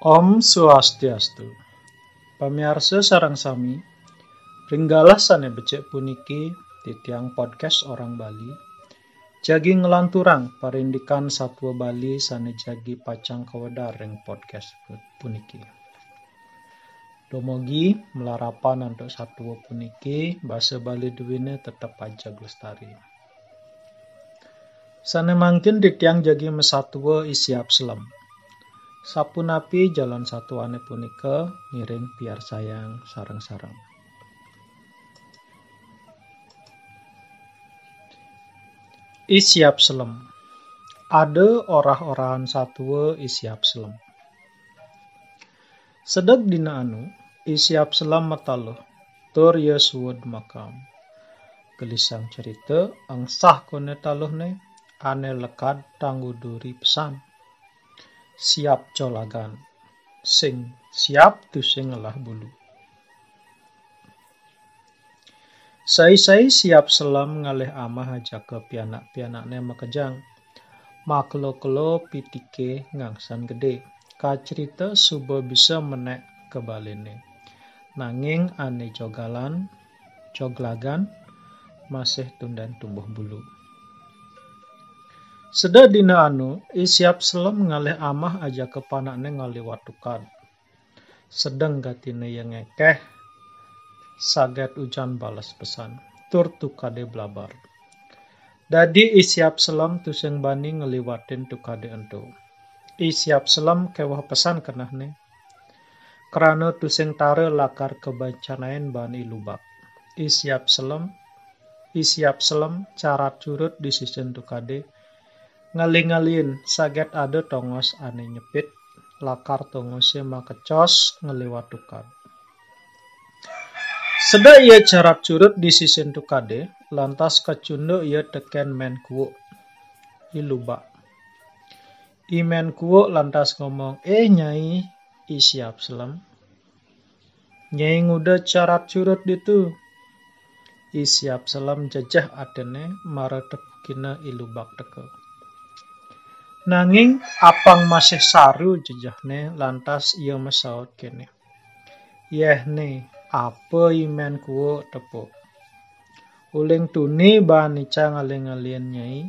Om Swastiastu. Pamirsa sarang sami, ringgalah sane becek puniki titiang podcast orang Bali. Jagi ngelanturang parindikan satwa Bali sane jagi pacang kawedar ring podcast puniki. Domogi melarapan untuk satwa puniki, bahasa Bali duwine tetap aja lestari. Sane mangkin ditiang jagi mesatwa isiap selam Sapunapi jalan satuane punika ngiring biar sayang sarang-sarang. Isiap selem. Ada orah-orahan satwa isiap selem. Sedek dina anu, isiap selam mataluh, tur Yesuud makam. Gelisang cerita, angsah kone taluh ne, ane lekad tangguduri pesan siap colagan sing siap tu sing lah bulu Sai-sai siap selam ngalih amah aja ke pianak-pianaknya makejang. Maklo-klo pitike ngangsan gede. Kacerita subo bisa menek kebaline. Nanging ane jogalan, joglagan, masih tundan tumbuh bulu. Seda dina anu, isiap selam ngalih amah aja ke panakne ngalih watukan. Sedang gatine yang ngekeh, saget ujan balas pesan. Tur tukade blabar. Dadi isiap selam tuseng bani ngeliwatin tukade ento. Isiap selam kewah pesan kenahne. Kerana tuseng tare lakar kebancanain bani lubak. Isiap selam, isiap selam cara curut di sisen tukade Ngaling-ngalin saget ada tongos ane nyepit lakar tongosnya makecos ngeliwat tukad. Seda ia carap curut di sisin tukade, lantas kacundo ia teken men kuwo. Iluba. Men kuwo lantas ngomong, eh nyai, i siap selam. Nyai nguda carap curut ditu. I siap selam jajah adene mara tepukina ilubak teke. Nanging apang masih saru jejahne lantas ia mesaut kene. Yeh ne, apa imen kuo tepo. Uling tuni bani cang aling alien nyai.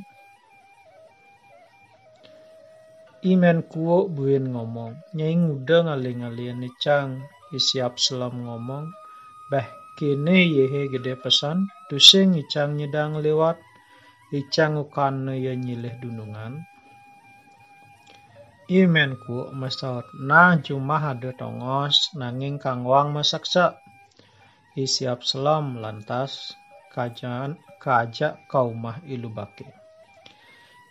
Imen kuo buin ngomong. Nyai nguda ngaling alien ni cang. Isiap selam ngomong. Beh kini yehe gede pesan. Tusing icang nyedang lewat. Icang ukan ya nyileh dunungan Imenku nah cuma ada tongos nanging kang wang masaksa. Isiap selam lantas kajan kajak kaumah ilubake.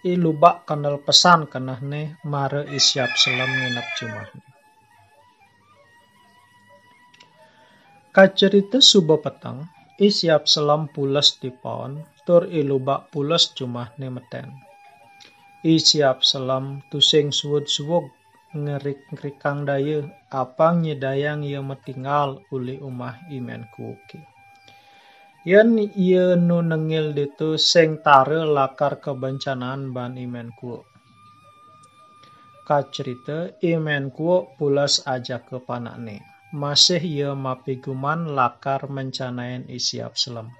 Ilubak kandal pesan kenah ne mare isiap selam nginap cuma. Kacerita subuh petang, isiap selam pulas di pon, tur ilubak pulas cuma ne meten siap selam tusing suwud suwug ngerik ngerikang daya apang nyedayang ia metinggal uli umah imen kuki. Yan ia nu nengil ditu sing tare lakar kebencanaan ban imen ku. Kacerita imen ku pulas aja ke panakne. Masih ia mapiguman lakar mencanain isiap selam.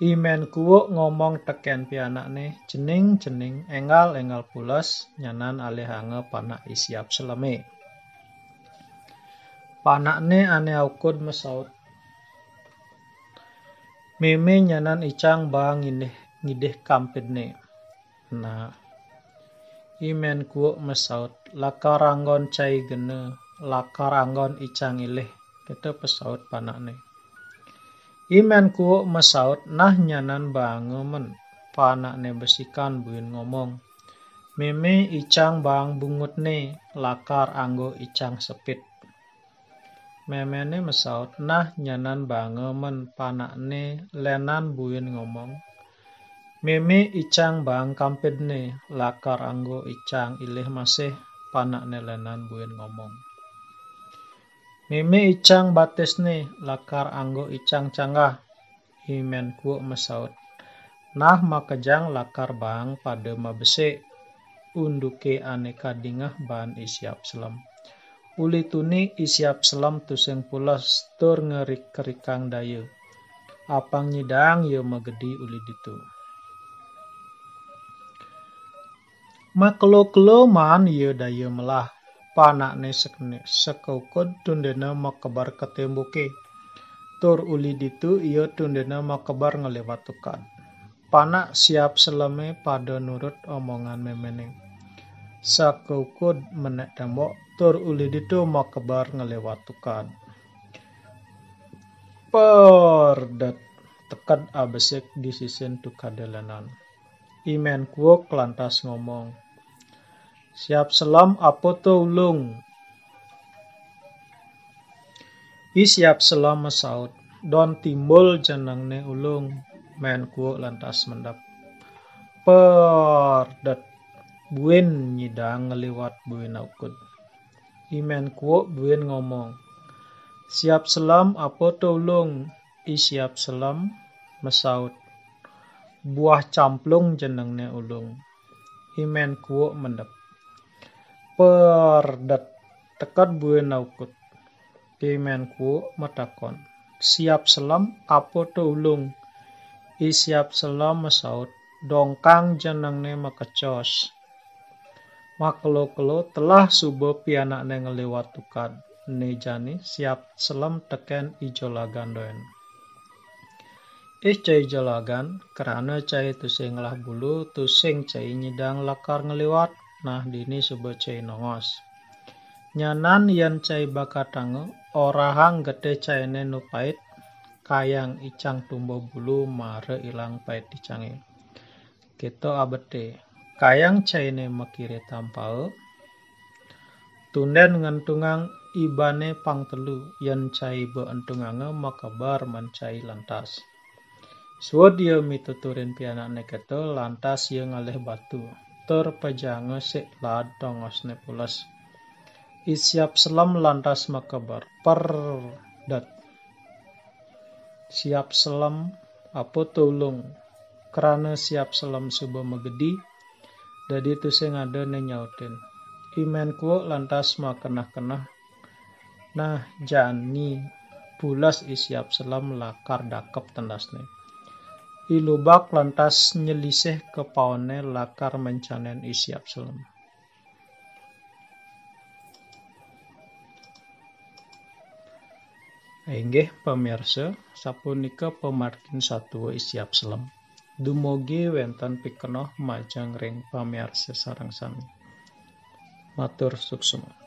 Imen kuwo ngomong teken pianakne jening-jening enggal-enggal pulas nyanan alih hange panak isiap seleme. Panakne ane aukun mesaut. Meme nyanan icang bang ngideh ngideh kampidne. Nah, imen kuwo mesaut lakar anggon cai gene lakar anggon icang ileh kita pesaut panakne. Imen ku mesaut nah nyanan bangemen. Panak ne besikan buin ngomong. Meme icang bang bungut ne lakar anggo icang sepit. Meme ne mesaut nah nyanan bangemen panak ne lenan buin ngomong. Meme icang bang kampid ne lakar anggo icang ilih masih panak ne lenan buin ngomong. Mimi icang batis ni lakar anggo icang canggah. Himen ku mesaut. Nah makejang lakar bang pada mabese unduke aneka dingah ban isiap selam. Uli tuni isiap selam tuseng pulas tur ngerik kerikang dayu. Apang nyidang yo magedi uli ditu. Maklo-klo man yo dayu melah panak ne sekne sekaukod tundena makabar ketembuke. Tur uli ditu iyo tundena makabar ngelewat tukad. Panak siap selame pada nurut omongan memeneng. Sakaukud menek tembok tur uli ditu makabar ngelewat tukad. Perdat tekad abesek di sisin tukadelanan. Imen kuok lantas ngomong. Siap selam apa to ulung? I siap selam mesaut. Don timbul jenengne ulung. Men kuok lantas mendap. Perdat buin nyidang ngeliwat buin aukut. Imen kuok buin ngomong. Siap selam apa tolong? I siap selam mesaut. Buah camplung jenengne ulung. Imen kuok mendep. Perdat tekat buin aukut. Imen kuok metakon. Siap selam apa tolong? I siap selam mesaut. Dongkang jenengne makecos maklo-klo telah subo pianak ne ngelewat tukad ne jani siap selam teken ijo lagan doen. Is cai jalagan kerana cai tusing lah bulu tusing cai nyidang lakar ngelewat nah dini cai nongos. Nyanan yan cai bakatango orahang gede cai ne nupait kayang icang tumbo bulu mare ilang pait dicangi. Kita abete kayang chaine makire tampao tunden ngantungang ibane pang telu yan cai be antunganga makabar man cai lantas Suwadia mituturin pianak neketo lantas ia ngalih batu ter pajanga sik lad tongos ne pulas isiap selam lantas makabar per dat siap selam apa tolong kerana siap selam subuh megedi Dadi itu sing ada ning nyautin. Imen ku lantas makenah-kenah. Nah, jani bulas isiap selam lakar dakep tendasne. Ilubak lantas nyelisih ke paone lakar mencanen isiap selam. Inggih pemirsa, sapunika pemarkin satu isiap selam. Dumugi wenten pikenoh majang ring pamirsa sareng sami. Matur suksema.